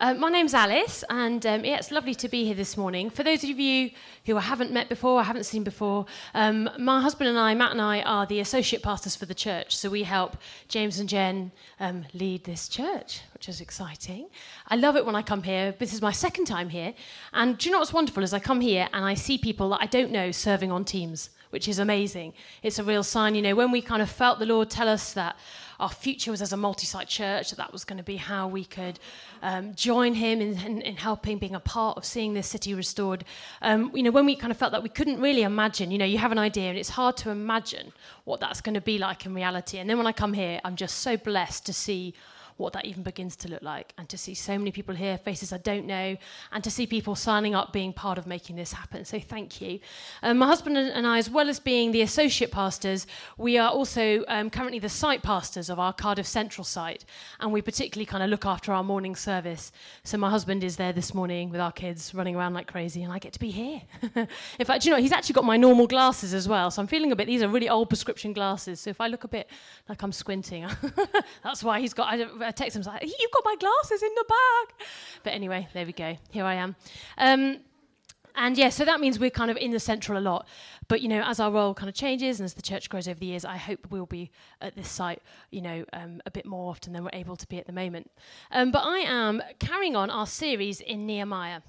Uh, my name's Alice, and um, yeah, it's lovely to be here this morning. For those of you who I haven't met before, I haven't seen before, um, my husband and I, Matt and I, are the associate pastors for the church. So we help James and Jen um, lead this church, which is exciting. I love it when I come here. This is my second time here. And do you know what's wonderful is I come here and I see people that I don't know serving on teams, which is amazing. It's a real sign, you know, when we kind of felt the Lord tell us that our future was as a multi-site church, that that was going to be how we could um, join him in, in, in, helping, being a part of seeing this city restored. Um, you know, when we kind of felt that we couldn't really imagine, you know, you have an idea and it's hard to imagine what that's going to be like in reality. And then when I come here, I'm just so blessed to see what that even begins to look like and to see so many people here, faces I don't know, and to see people signing up being part of making this happen. So thank you. Um, my husband and I, as well as being the associate pastors, we are also um, currently the site pastors of our Cardiff Central site, and we particularly kind of look after our morning service. So my husband is there this morning with our kids running around like crazy, and I get to be here. In fact, you know, he's actually got my normal glasses as well, so I'm feeling a bit, these are really old prescription glasses, so if I look a bit like I'm squinting, that's why he's got, I, I text him, like, you've got my glasses in the bag. But anyway, there we go. Here I am. Um, and yeah, so that means we're kind of in the central a lot. But you know, as our role kind of changes and as the church grows over the years, I hope we'll be at this site, you know, um, a bit more often than we're able to be at the moment. Um, but I am carrying on our series in Nehemiah.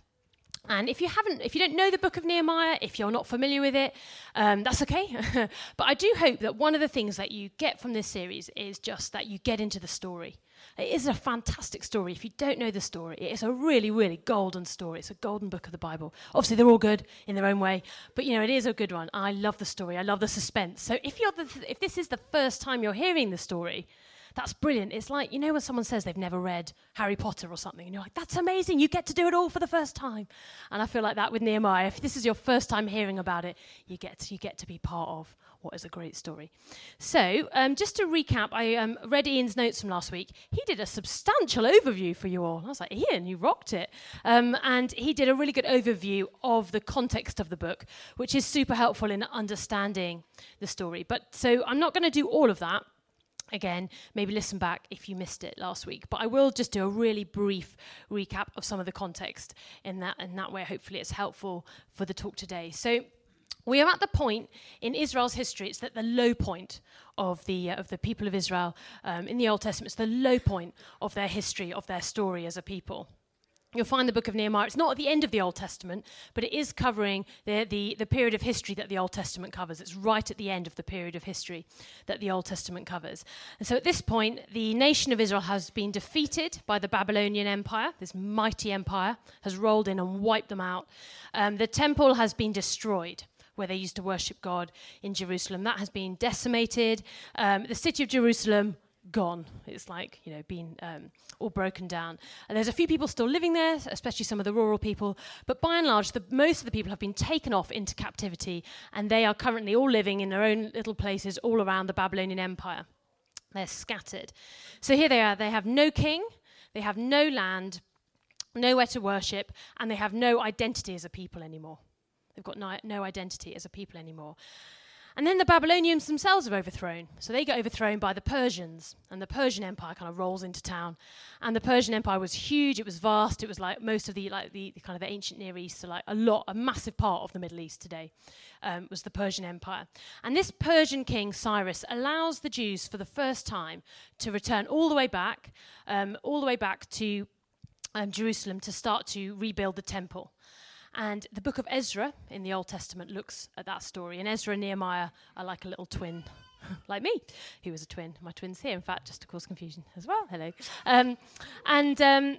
And if you haven't, if you don't know the book of Nehemiah, if you're not familiar with it, um, that's okay. but I do hope that one of the things that you get from this series is just that you get into the story. It is a fantastic story. If you don't know the story, it is a really, really golden story. It's a golden book of the Bible. Obviously, they're all good in their own way, but you know, it is a good one. I love the story. I love the suspense. So if you're the, if this is the first time you're hearing the story, that's brilliant. It's like, you know, when someone says they've never read Harry Potter or something, and you're like, that's amazing. You get to do it all for the first time. And I feel like that with Nehemiah. If this is your first time hearing about it, you get to, you get to be part of what is a great story. So, um, just to recap, I um, read Ian's notes from last week. He did a substantial overview for you all. I was like, Ian, you rocked it. Um, and he did a really good overview of the context of the book, which is super helpful in understanding the story. But so I'm not going to do all of that again, maybe listen back if you missed it last week. But I will just do a really brief recap of some of the context in that, in that way. Hopefully, it's helpful for the talk today. So, we are at the point in Israel's history, it's at the low point of the, uh, of the people of Israel um, in the Old Testament. It's the low point of their history, of their story as a people. You'll find the book of Nehemiah. It's not at the end of the Old Testament, but it is covering the, the, the, period of history that the Old Testament covers. It's right at the end of the period of history that the Old Testament covers. And so at this point, the nation of Israel has been defeated by the Babylonian Empire. This mighty empire has rolled in and wiped them out. Um, the temple has been destroyed where they used to worship God in Jerusalem. That has been decimated. Um, the city of Jerusalem gone. It's like, you know, been um, all broken down. And there's a few people still living there, especially some of the rural people. But by and large, the, most of the people have been taken off into captivity, and they are currently all living in their own little places all around the Babylonian Empire. They're scattered. So here they are. They have no king, they have no land, nowhere to worship, and they have no identity as a people anymore. They've got no, no identity as a people anymore. And then the Babylonians themselves are overthrown. So they get overthrown by the Persians, and the Persian Empire kind of rolls into town. And the Persian Empire was huge, it was vast, it was like most of the like the, the kind of the ancient Near East, so like a lot, a massive part of the Middle East today um, was the Persian Empire. And this Persian king Cyrus allows the Jews for the first time to return all the way back, um, all the way back to um, Jerusalem to start to rebuild the temple. And the book of Ezra in the Old Testament looks at that story. And Ezra and Nehemiah are like a little twin, like me, who was a twin. My twin's here, in fact, just to cause confusion as well. Hello. Um, and um,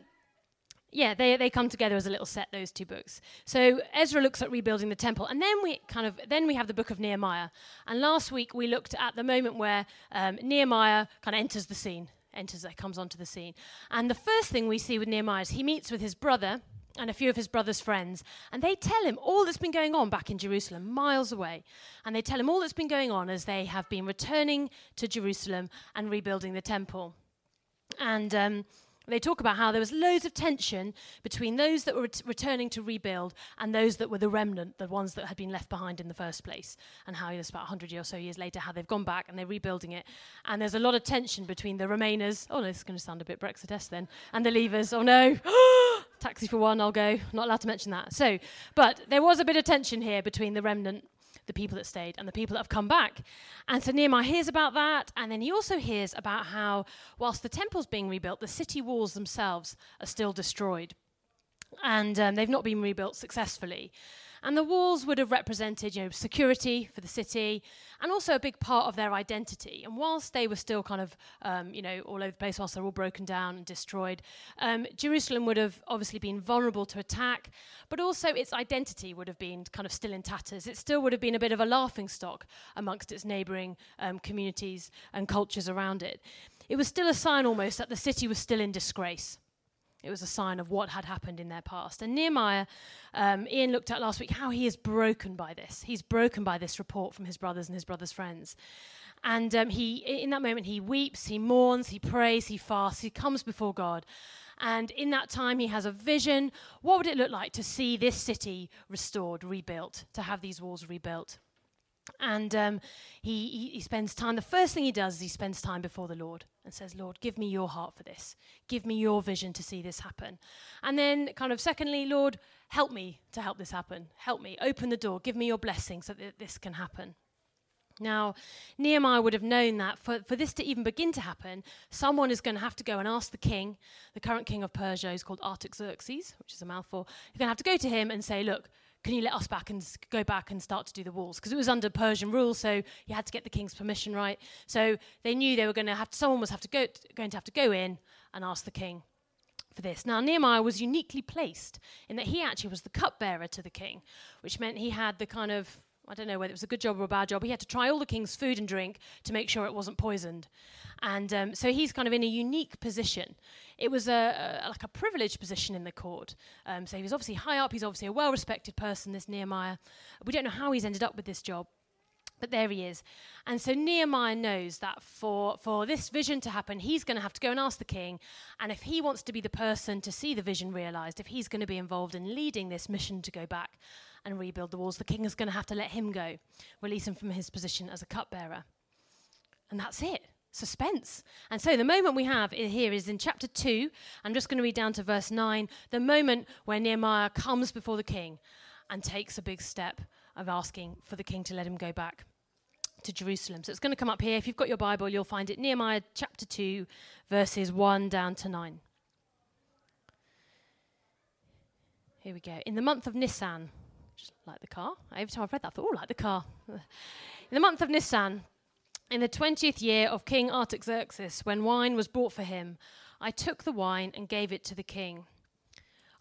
yeah, they, they come together as a little set, those two books. So Ezra looks at rebuilding the temple, and then we kind of then we have the book of Nehemiah. And last week we looked at the moment where um, Nehemiah kind of enters the scene, enters, comes onto the scene. And the first thing we see with Nehemiah is he meets with his brother and a few of his brother's friends, and they tell him all that's been going on back in Jerusalem, miles away. And they tell him all that's been going on as they have been returning to Jerusalem and rebuilding the temple. And um, they talk about how there was loads of tension between those that were ret- returning to rebuild and those that were the remnant, the ones that had been left behind in the first place, and how it's about 100 or so years later, how they've gone back and they're rebuilding it. And there's a lot of tension between the remainers, oh no, this is going to sound a bit Brexit-esque then, and the leavers, oh no, taxi for one, I'll go, not allowed to mention that. So, but there was a bit of tension here between the remnant the people that stayed and the people that have come back. And so Nehemiah hears about that, and then he also hears about how, whilst the temple's being rebuilt, the city walls themselves are still destroyed. And um, they've not been rebuilt successfully. And the walls would have represented, you know, security for the city and also a big part of their identity. And whilst they were still kind of, um, you know, all over the place, whilst they're all broken down and destroyed, um, Jerusalem would have obviously been vulnerable to attack, but also its identity would have been kind of still in tatters. It still would have been a bit of a laughing stock amongst its neighbouring um, communities and cultures around it. It was still a sign almost that the city was still in disgrace. It was a sign of what had happened in their past. And Nehemiah, um, Ian looked at last week how he is broken by this. He's broken by this report from his brothers and his brothers' friends. And um, he, in that moment, he weeps, he mourns, he prays, he fasts, he comes before God. And in that time, he has a vision. What would it look like to see this city restored, rebuilt, to have these walls rebuilt? And um, he, he, he, spends time, the first thing he does is he spends time before the Lord and says, Lord, give me your heart for this. Give me your vision to see this happen. And then, kind of, secondly, Lord, help me to help this happen. Help me. Open the door. Give me your blessing so that this can happen. Now, Nehemiah would have known that for, for this to even begin to happen, someone is going to have to go and ask the king, the current king of Persia is called Artaxerxes, which is a mouthful. You're going to have to go to him and say, Look, can you let us back and go back and start to do the walls? Because it was under Persian rule, so you had to get the king's permission, right? So they knew they were going to have someone was have to go, going to have to go in and ask the king for this. Now, Nehemiah was uniquely placed in that he actually was the cupbearer to the king, which meant he had the kind of I don't know whether it was a good job or a bad job. He had to try all the king's food and drink to make sure it wasn't poisoned. And um, so he's kind of in a unique position. It was a, a like a privileged position in the court. Um, so he was obviously high up. He's obviously a well-respected person, this Nehemiah. We don't know how he's ended up with this job. But there he is. And so Nehemiah knows that for, for this vision to happen, he's going to have to go and ask the king. And if he wants to be the person to see the vision realized, if he's going to be involved in leading this mission to go back and rebuild the walls, the king is going to have to let him go, release him from his position as a cupbearer. And that's it suspense. And so the moment we have here is in chapter 2. I'm just going to read down to verse 9. The moment where Nehemiah comes before the king and takes a big step of asking for the king to let him go back to Jerusalem. So it's going to come up here. If you've got your Bible, you'll find it Nehemiah chapter 2, verses 1 down to 9. Here we go. In the month of Nisan, just like the car. Every time I've read that, I thought, oh, like the car. In the month of Nisan, in the twentieth year of King Artaxerxes, when wine was brought for him, I took the wine and gave it to the king.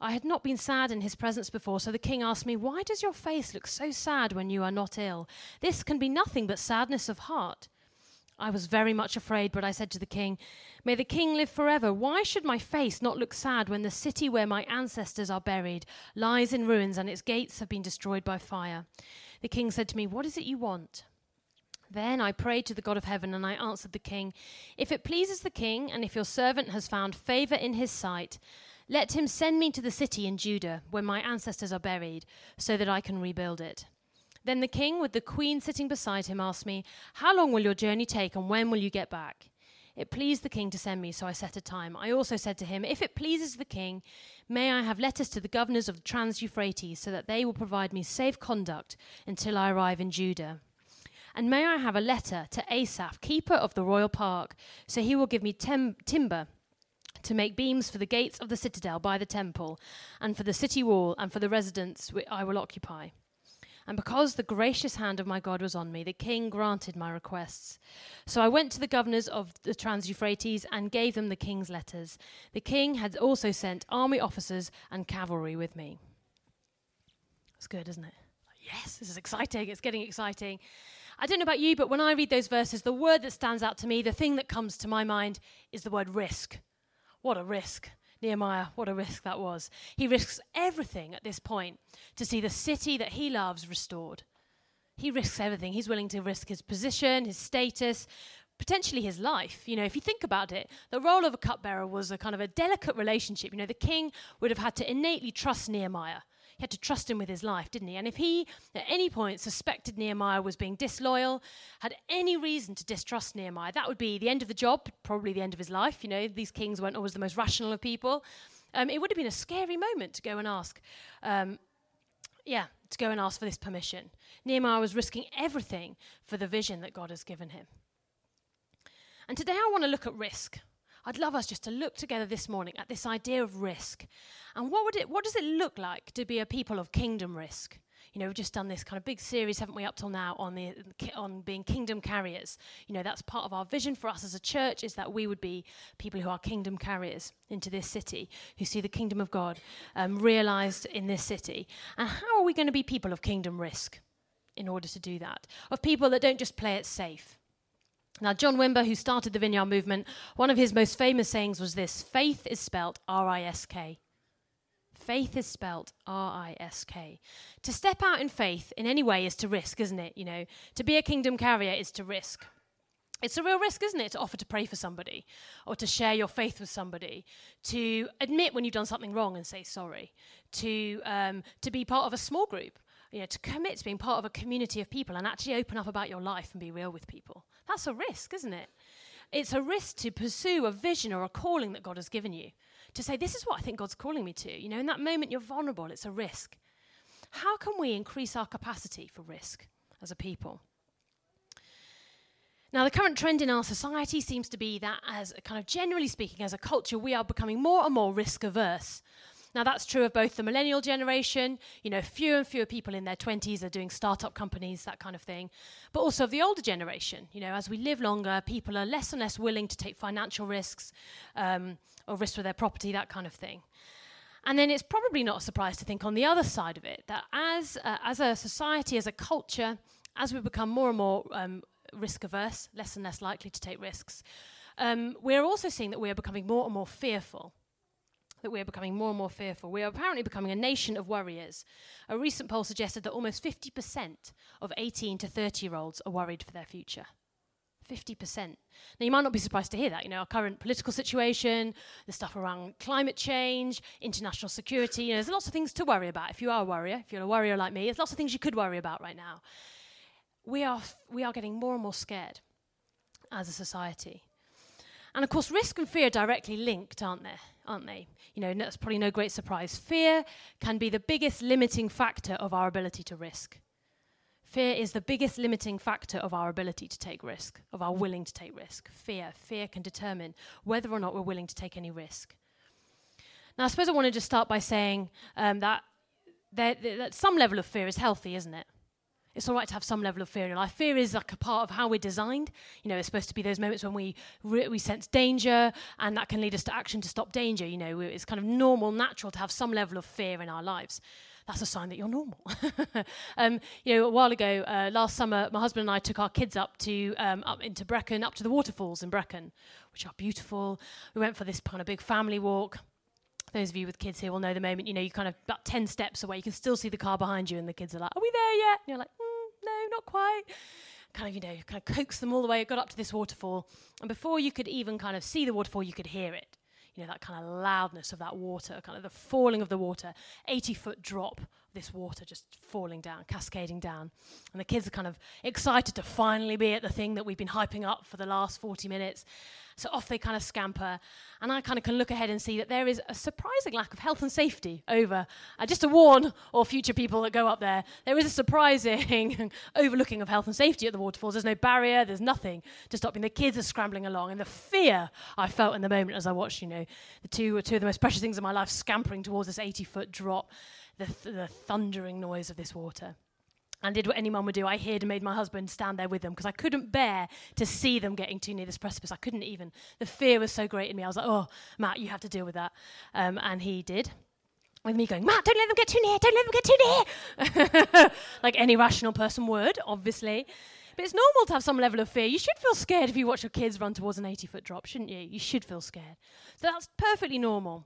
I had not been sad in his presence before, so the king asked me, Why does your face look so sad when you are not ill? This can be nothing but sadness of heart. I was very much afraid, but I said to the king, May the king live forever. Why should my face not look sad when the city where my ancestors are buried lies in ruins and its gates have been destroyed by fire? The king said to me, What is it you want? Then I prayed to the God of heaven, and I answered the king, If it pleases the king, and if your servant has found favor in his sight, let him send me to the city in Judah, where my ancestors are buried, so that I can rebuild it. Then the king, with the queen sitting beside him, asked me, How long will your journey take, and when will you get back? It pleased the king to send me, so I set a time. I also said to him, If it pleases the king, may I have letters to the governors of the Trans Euphrates, so that they will provide me safe conduct until I arrive in Judah. And may I have a letter to Asaph, keeper of the royal park, so he will give me tem- timber to make beams for the gates of the citadel by the temple, and for the city wall, and for the residence which I will occupy. And because the gracious hand of my God was on me, the king granted my requests. So I went to the governors of the Trans Euphrates and gave them the king's letters. The king had also sent army officers and cavalry with me. It's good, isn't it? Yes, this is exciting. It's getting exciting. I don't know about you, but when I read those verses, the word that stands out to me, the thing that comes to my mind, is the word risk. What a risk. Nehemiah, what a risk that was. He risks everything at this point to see the city that he loves restored. He risks everything. He's willing to risk his position, his status, potentially his life. You know, if you think about it, the role of a cupbearer was a kind of a delicate relationship. You know, the king would have had to innately trust Nehemiah. He had to trust him with his life, didn't he? And if he, at any point, suspected Nehemiah was being disloyal, had any reason to distrust Nehemiah, that would be the end of the job, probably the end of his life. You know, these kings weren't always the most rational of people. Um, it would have been a scary moment to go and ask. Um, yeah, to go and ask for this permission. Nehemiah was risking everything for the vision that God has given him. And today I want to look at risk. I'd love us just to look together this morning at this idea of risk. And what, would it, what does it look like to be a people of kingdom risk? You know, we've just done this kind of big series, haven't we, up till now on the on being kingdom carriers. You know, that's part of our vision for us as a church is that we would be people who are kingdom carriers into this city, who see the kingdom of God um, realized in this city. And how are we going to be people of kingdom risk in order to do that? Of people that don't just play it safe. Now, John Wimber, who started the Vineyard movement, one of his most famous sayings was this faith is spelt R I S K. Faith is spelt R I S K. To step out in faith in any way is to risk, isn't it? You know, to be a kingdom carrier is to risk. It's a real risk, isn't it, to offer to pray for somebody or to share your faith with somebody, to admit when you've done something wrong and say sorry, to, um, to be part of a small group, you know, to commit to being part of a community of people and actually open up about your life and be real with people. That's a risk, isn't it? It's a risk to pursue a vision or a calling that God has given you to say, This is what I think God's calling me to. You know, in that moment, you're vulnerable, it's a risk. How can we increase our capacity for risk as a people? Now, the current trend in our society seems to be that, as kind of generally speaking, as a culture, we are becoming more and more risk averse. Now, that's true of both the millennial generation, you know, fewer and fewer people in their 20s are doing startup companies, that kind of thing, but also of the older generation. You know, as we live longer, people are less and less willing to take financial risks um, or risks with their property, that kind of thing. And then it's probably not a surprise to think on the other side of it that as, uh, as a society, as a culture, as we become more and more um, risk averse, less and less likely to take risks, um, we're also seeing that we are becoming more and more fearful that we are becoming more and more fearful. We are apparently becoming a nation of worriers. A recent poll suggested that almost 50% of 18 to 30 year olds are worried for their future. 50%. Now, you might not be surprised to hear that. You know, our current political situation, the stuff around climate change, international security, you know, there's lots of things to worry about. If you are a worrier, if you're a worrier like me, there's lots of things you could worry about right now. We are, f- we are getting more and more scared as a society. And of course, risk and fear are directly linked, aren't they? Aren't they? You know, that's probably no great surprise. Fear can be the biggest limiting factor of our ability to risk. Fear is the biggest limiting factor of our ability to take risk, of our willing to take risk. Fear, fear can determine whether or not we're willing to take any risk. Now, I suppose I want to just start by saying um, that, that some level of fear is healthy, isn't it? It's all right to have some level of fear in life. Fear is like a part of how we're designed. You know, it's supposed to be those moments when we re- we sense danger, and that can lead us to action to stop danger. You know, it's kind of normal, natural to have some level of fear in our lives. That's a sign that you're normal. um, you know, a while ago, uh, last summer, my husband and I took our kids up to um, up into Brecon, up to the waterfalls in Brecon, which are beautiful. We went for this kind of big family walk those of you with kids here will know the moment, you know, you kind of about 10 steps away, you can still see the car behind you, and the kids are like, Are we there yet? And you're like, mm, No, not quite. Kind of, you know, kind of coax them all the way. It got up to this waterfall. And before you could even kind of see the waterfall, you could hear it. You know, that kind of loudness of that water, kind of the falling of the water, 80 foot drop, this water just falling down, cascading down. And the kids are kind of excited to finally be at the thing that we've been hyping up for the last 40 minutes. So off they kind of scamper. And I kind of can look ahead and see that there is a surprising lack of health and safety over, uh, just to warn all future people that go up there, there is a surprising overlooking of health and safety at the waterfalls. There's no barrier, there's nothing to stop me. The kids are scrambling along. And the fear I felt in the moment as I watched, you know, the two, two of the most precious things in my life scampering towards this 80 foot drop, the, th- the thundering noise of this water and did what any mum would do. I hid and made my husband stand there with them because I couldn't bear to see them getting too near this precipice. I couldn't even. The fear was so great in me. I was like, oh, Matt, you have to deal with that. Um, and he did. With me going, Matt, don't let them get too near, don't let them get too near. like any rational person would, obviously. But it's normal to have some level of fear. You should feel scared if you watch your kids run towards an 80 foot drop, shouldn't you? You should feel scared. So that's perfectly normal.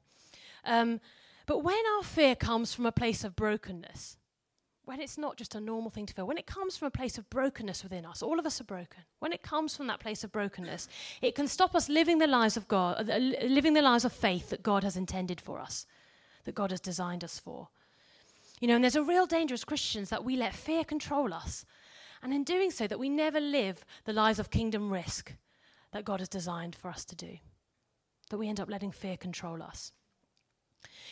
Um, but when our fear comes from a place of brokenness, when it's not just a normal thing to feel, when it comes from a place of brokenness within us, all of us are broken. When it comes from that place of brokenness, it can stop us living the lives of God, uh, living the lives of faith that God has intended for us, that God has designed us for. You know, and there's a real danger as Christians that we let fear control us. And in doing so, that we never live the lives of kingdom risk that God has designed for us to do. That we end up letting fear control us.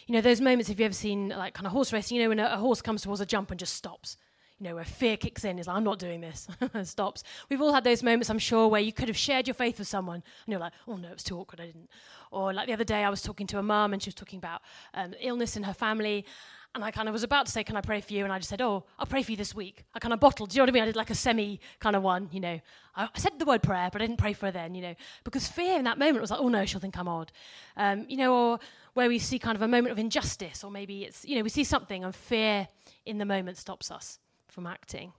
You know, those moments, if you've ever seen like kind of horse racing, you know, when a, a horse comes towards a jump and just stops you know, where fear kicks in, is like, I'm not doing this, and stops. We've all had those moments, I'm sure, where you could have shared your faith with someone, and you're like, oh no, it's too awkward, I didn't. Or like the other day, I was talking to a mum, and she was talking about um, illness in her family, and I kind of was about to say, Can I pray for you? And I just said, Oh, I'll pray for you this week. I kind of bottled, do you know what I mean? I did like a semi kind of one, you know. I, I, said the word prayer, but I didn't pray for her then, you know, because fear in that moment was like, Oh no, she'll think I'm odd. Um, you know, or where we see kind of a moment of injustice, or maybe it's, you know, we see something and fear in the moment stops us from acting.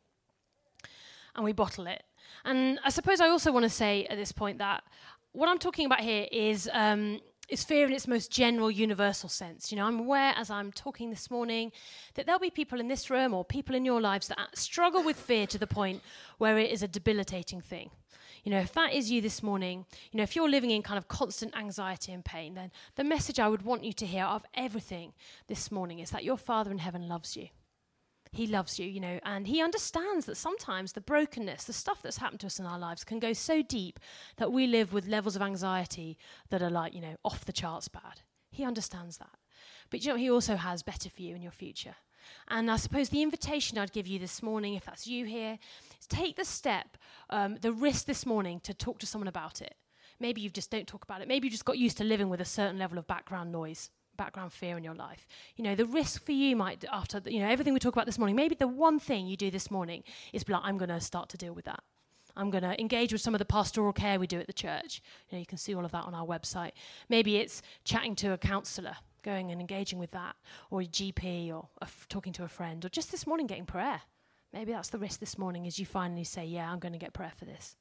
And we bottle it. And I suppose I also want to say at this point that what I'm talking about here is. Um, is fear in its most general, universal sense. You know, I'm aware as I'm talking this morning that there'll be people in this room or people in your lives that struggle with fear to the point where it is a debilitating thing. You know, if that is you this morning, you know, if you're living in kind of constant anxiety and pain, then the message I would want you to hear of everything this morning is that your Father in heaven loves you. He loves you, you know, and He understands that sometimes the brokenness, the stuff that's happened to us in our lives, can go so deep that we live with levels of anxiety that are like, you know, off the charts bad. He understands that. But you know, He also has better for you in your future. And I suppose the invitation I'd give you this morning, if that's you here, is take the step, um, the risk this morning to talk to someone about it. Maybe you just don't talk about it. Maybe you just got used to living with a certain level of background noise background fear in your life. You know, the risk for you might, after, you know, everything we talk about this morning, maybe the one thing you do this morning is be like, I'm going to start to deal with that. I'm going to engage with some of the pastoral care we do at the church. You know, you can see all of that on our website. Maybe it's chatting to a counsellor, going and engaging with that, or a GP, or talking to a friend, or just this morning getting prayer. Maybe that's the risk this morning is you finally say, yeah, I'm going to get prayer for this.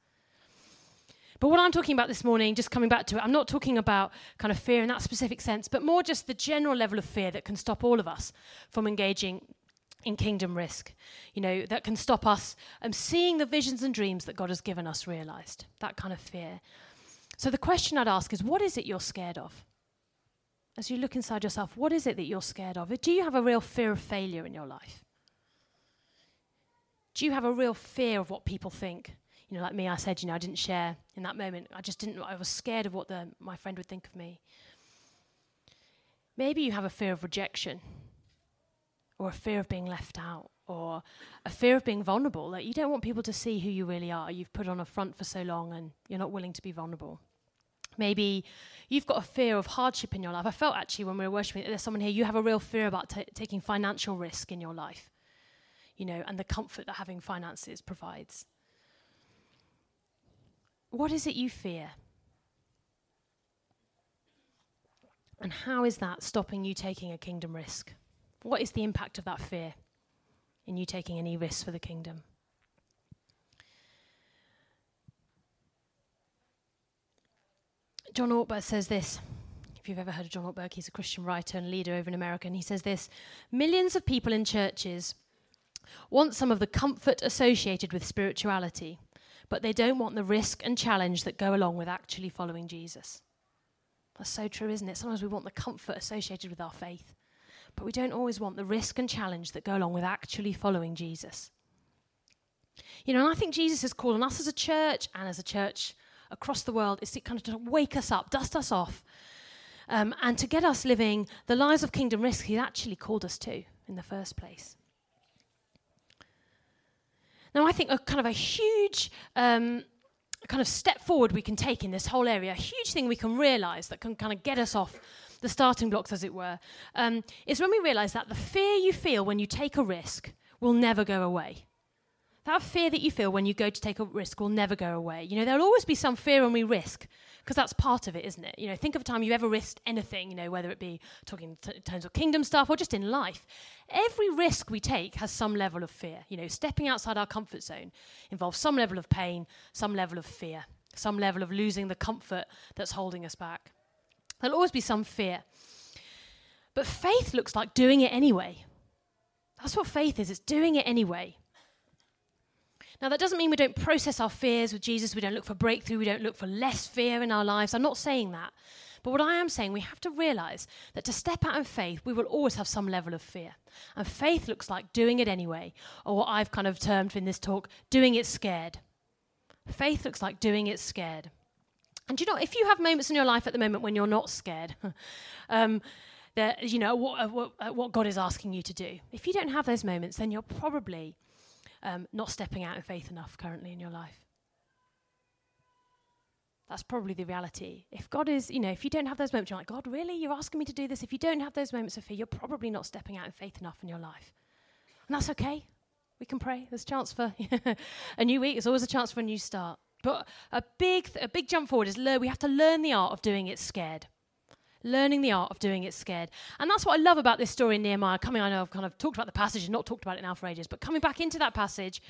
But what I'm talking about this morning, just coming back to it, I'm not talking about kind of fear in that specific sense, but more just the general level of fear that can stop all of us from engaging in kingdom risk, you know, that can stop us um, seeing the visions and dreams that God has given us realized, that kind of fear. So the question I'd ask is what is it you're scared of? As you look inside yourself, what is it that you're scared of? Do you have a real fear of failure in your life? Do you have a real fear of what people think? You know, like me, I said, you know, I didn't share in that moment. I just didn't, I was scared of what the, my friend would think of me. Maybe you have a fear of rejection, or a fear of being left out, or a fear of being vulnerable. Like you don't want people to see who you really are. You've put on a front for so long and you're not willing to be vulnerable. Maybe you've got a fear of hardship in your life. I felt actually when we were worshiping, there's someone here, you have a real fear about t- taking financial risk in your life, you know, and the comfort that having finances provides. What is it you fear? And how is that stopping you taking a kingdom risk? What is the impact of that fear in you taking any risks for the kingdom? John Ortberg says this. If you've ever heard of John Ortberg, he's a Christian writer and leader over in America, and he says this Millions of people in churches want some of the comfort associated with spirituality but they don't want the risk and challenge that go along with actually following Jesus. That's so true, isn't it? Sometimes we want the comfort associated with our faith, but we don't always want the risk and challenge that go along with actually following Jesus. You know, and I think Jesus is calling us as a church and as a church across the world is to kind of to wake us up, dust us off, um, and to get us living the lives of kingdom risk He actually called us to in the first place. Now, I think a kind of a huge um, kind of step forward we can take in this whole area, a huge thing we can realize that can kind of get us off the starting blocks, as it were, um, is when we realize that the fear you feel when you take a risk will never go away. That fear that you feel when you go to take a risk will never go away. You know, there'll always be some fear when we risk, because that's part of it, isn't it? You know, think of a time you ever risked anything, you know, whether it be talking in terms of kingdom stuff or just in life. Every risk we take has some level of fear. You know, stepping outside our comfort zone involves some level of pain, some level of fear, some level of losing the comfort that's holding us back. There'll always be some fear. But faith looks like doing it anyway. That's what faith is it's doing it anyway. Now, that doesn't mean we don't process our fears with Jesus, we don't look for breakthrough, we don't look for less fear in our lives. I'm not saying that. But what I am saying, we have to realize that to step out in faith, we will always have some level of fear. And faith looks like doing it anyway, or what I've kind of termed in this talk, doing it scared. Faith looks like doing it scared. And you know, if you have moments in your life at the moment when you're not scared, um, that you know what, uh, what, uh, what, God is asking you to do. If you don't have those moments, then you're probably um, not stepping out in faith enough currently in your life. That's probably the reality. If God is, you know, if you don't have those moments, you're like, God, really? You're asking me to do this? If you don't have those moments of fear, you're probably not stepping out in faith enough in your life. And that's okay. We can pray. There's a chance for a new week. There's always a chance for a new start. But a big, th- a big jump forward is learn. We have to learn the art of doing it scared learning the art of doing it scared. And that's what I love about this story in Nehemiah. Coming, I know I've kind of talked about the passage and not talked about it now for ages, but coming back into that passage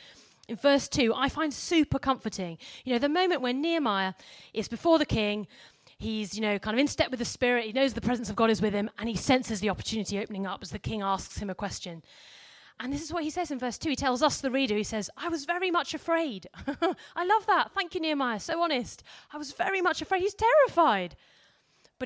in verse 2, I find super comforting. You know, the moment when Nehemiah is before the king, he's, you know, kind of in step with the Spirit, he knows the presence of God is with him, and he senses the opportunity opening up as the king asks him a question. And this is what he says in verse 2. He tells us, the reader, he says, I was very much afraid. I love that. Thank you, Nehemiah. So honest. I was very much afraid. He's terrified.